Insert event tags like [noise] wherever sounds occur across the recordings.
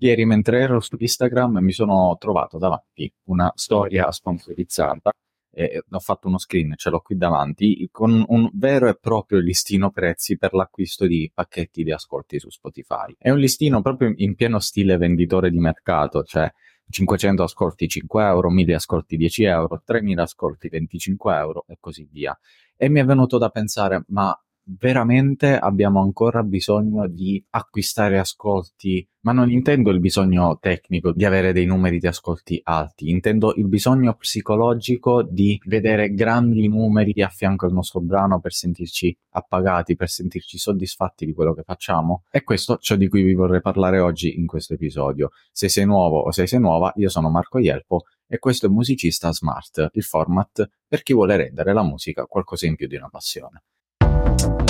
Ieri mentre ero su Instagram mi sono trovato davanti una storia sponsorizzata e ho fatto uno screen, ce l'ho qui davanti, con un vero e proprio listino prezzi per l'acquisto di pacchetti di ascolti su Spotify. È un listino proprio in pieno stile venditore di mercato, cioè 500 ascolti 5 euro, 1000 ascolti 10 euro, 3000 ascolti 25 euro e così via. E mi è venuto da pensare, ma veramente abbiamo ancora bisogno di acquistare ascolti, ma non intendo il bisogno tecnico di avere dei numeri di ascolti alti, intendo il bisogno psicologico di vedere grandi numeri a fianco al nostro brano per sentirci appagati, per sentirci soddisfatti di quello che facciamo. E questo ciò di cui vi vorrei parlare oggi in questo episodio. Se sei nuovo o se sei nuova, io sono Marco Ielpo e questo è Musicista Smart, il format per chi vuole rendere la musica qualcosa in più di una passione. Thank you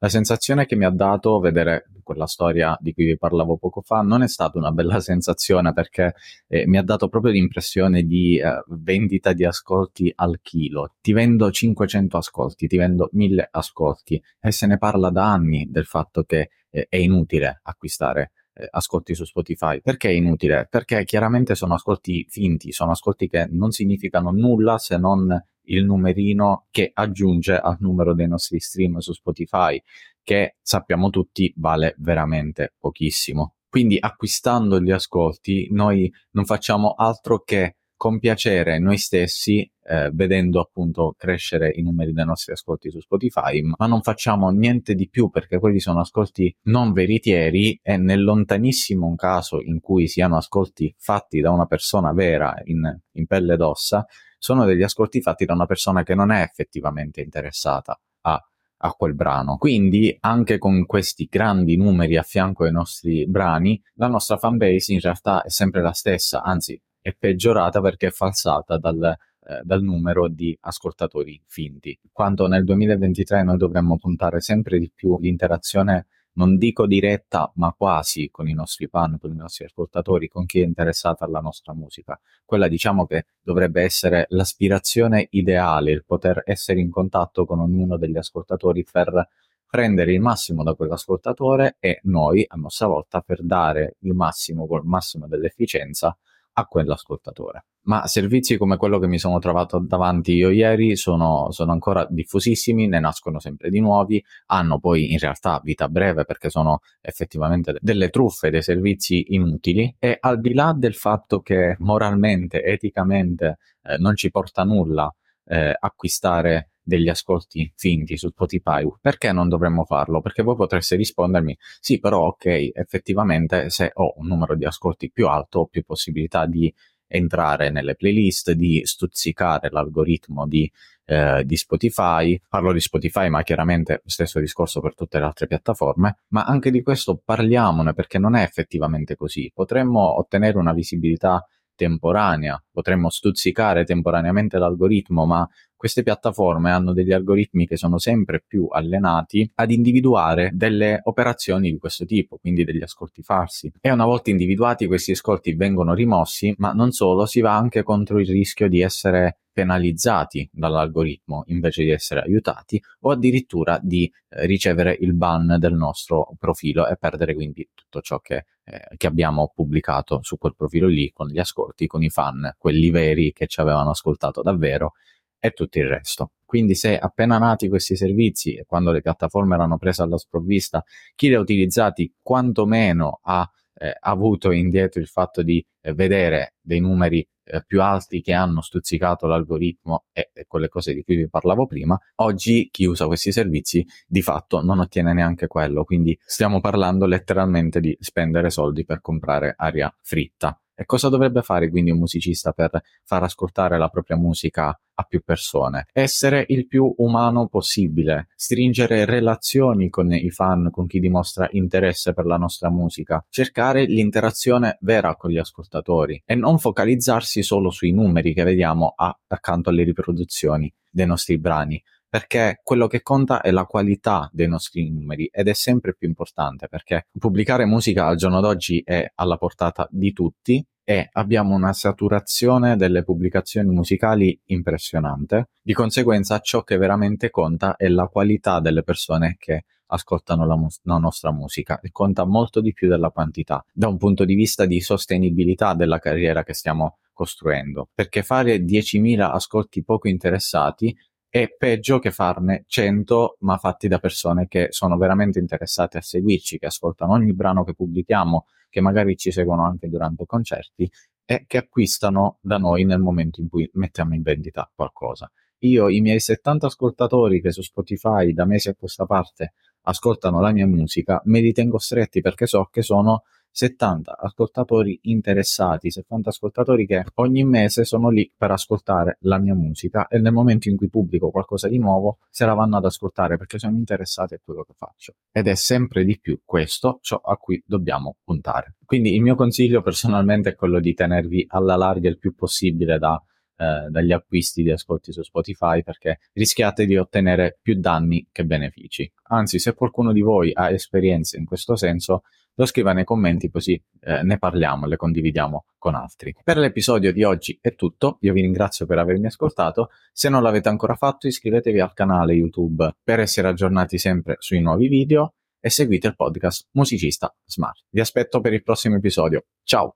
La sensazione che mi ha dato vedere quella storia di cui vi parlavo poco fa non è stata una bella [laughs] sensazione perché eh, mi ha dato proprio l'impressione di eh, vendita di ascolti al chilo. Ti vendo 500 ascolti, ti vendo 1000 ascolti e se ne parla da anni del fatto che eh, è inutile acquistare ascolti su Spotify. Perché è inutile? Perché chiaramente sono ascolti finti, sono ascolti che non significano nulla se non il numerino che aggiunge al numero dei nostri stream su Spotify, che sappiamo tutti vale veramente pochissimo. Quindi acquistando gli ascolti noi non facciamo altro che compiacere noi stessi eh, vedendo appunto crescere i numeri dei nostri ascolti su Spotify, ma non facciamo niente di più perché quelli sono ascolti non veritieri e nel lontanissimo caso in cui siano ascolti fatti da una persona vera in, in pelle ed ossa, sono degli ascolti fatti da una persona che non è effettivamente interessata a, a quel brano. Quindi, anche con questi grandi numeri a fianco ai nostri brani, la nostra fanbase in realtà è sempre la stessa, anzi è peggiorata perché è falsata dal, eh, dal numero di ascoltatori finti. Quanto nel 2023 noi dovremmo puntare sempre di più l'interazione non dico diretta, ma quasi con i nostri fan, con i nostri ascoltatori, con chi è interessato alla nostra musica. Quella diciamo che dovrebbe essere l'aspirazione ideale, il poter essere in contatto con ognuno degli ascoltatori per prendere il massimo da quell'ascoltatore e noi a nostra volta per dare il massimo col massimo dell'efficienza a quell'ascoltatore. Ma servizi come quello che mi sono trovato davanti io ieri sono, sono, ancora diffusissimi, ne nascono sempre di nuovi, hanno poi in realtà vita breve perché sono effettivamente delle truffe, dei servizi inutili e al di là del fatto che moralmente, eticamente eh, non ci porta nulla eh, acquistare degli ascolti finti su Spotify, perché non dovremmo farlo? Perché voi potreste rispondermi, sì, però ok, effettivamente se ho un numero di ascolti più alto ho più possibilità di entrare nelle playlist, di stuzzicare l'algoritmo di, eh, di Spotify. Parlo di Spotify, ma chiaramente stesso discorso per tutte le altre piattaforme. Ma anche di questo parliamone perché non è effettivamente così. Potremmo ottenere una visibilità temporanea, potremmo stuzzicare temporaneamente l'algoritmo, ma queste piattaforme hanno degli algoritmi che sono sempre più allenati ad individuare delle operazioni di questo tipo, quindi degli ascolti farsi. E una volta individuati questi ascolti vengono rimossi, ma non solo, si va anche contro il rischio di essere penalizzati dall'algoritmo invece di essere aiutati o addirittura di eh, ricevere il ban del nostro profilo e perdere quindi tutto ciò che, eh, che, abbiamo pubblicato su quel profilo lì con gli ascolti, con i fan, quelli veri che ci avevano ascoltato davvero e tutto il resto. Quindi se appena nati questi servizi e quando le piattaforme erano prese alla sprovvista, chi li ha utilizzati quantomeno ha eh, avuto indietro il fatto di eh, vedere dei numeri eh, più alti che hanno stuzzicato l'algoritmo e, e, quelle cose di cui vi parlavo prima, oggi chi usa questi servizi di fatto non ottiene neanche quello, quindi stiamo parlando letteralmente di spendere soldi per comprare aria fritta. E cosa dovrebbe fare quindi un musicista per far ascoltare la propria musica a più persone? Essere il più umano possibile, stringere relazioni con i fan, con chi dimostra interesse per la nostra musica, cercare l'interazione vera con gli ascoltatori e non focalizzarsi solo sui numeri che vediamo accanto alle riproduzioni dei nostri brani perché quello che conta è la qualità dei nostri numeri ed è sempre più importante perché pubblicare musica al giorno d'oggi è alla portata di tutti e abbiamo una saturazione delle pubblicazioni musicali impressionante. Di conseguenza ciò che veramente conta è la qualità delle persone che ascoltano la, mus- la, nostra musica e conta molto di più della quantità da un punto di vista di sostenibilità della carriera che stiamo costruendo perché fare 10.000 ascolti poco interessati è peggio che farne 100 ma fatti da persone che sono veramente interessate a seguirci, che ascoltano ogni brano che pubblichiamo, che magari ci seguono anche durante concerti e che acquistano da noi nel momento in cui mettiamo in vendita qualcosa. Io, i miei 70 ascoltatori che su Spotify da mesi a questa parte ascoltano la mia musica, me li tengo stretti perché so che sono 70 ascoltatori interessati, 70 ascoltatori che ogni mese sono lì per ascoltare la mia musica e nel momento in cui pubblico qualcosa di nuovo se la vanno ad ascoltare perché sono interessati a quello che faccio. Ed è sempre di più questo ciò a cui dobbiamo puntare. Quindi il mio consiglio personalmente è quello di tenervi alla larga il più possibile da eh, dagli acquisti di ascolti su Spotify perché rischiate di ottenere più danni che benefici. Anzi, se qualcuno di voi ha esperienze in questo senso, lo scriva nei commenti così eh, ne parliamo e le condividiamo con altri. Per l'episodio di oggi è tutto, io vi ringrazio per avermi ascoltato, se non l'avete ancora fatto iscrivetevi al canale YouTube per essere aggiornati sempre sui nuovi video e seguite il podcast Musicista Smart. Vi aspetto per il prossimo episodio, ciao!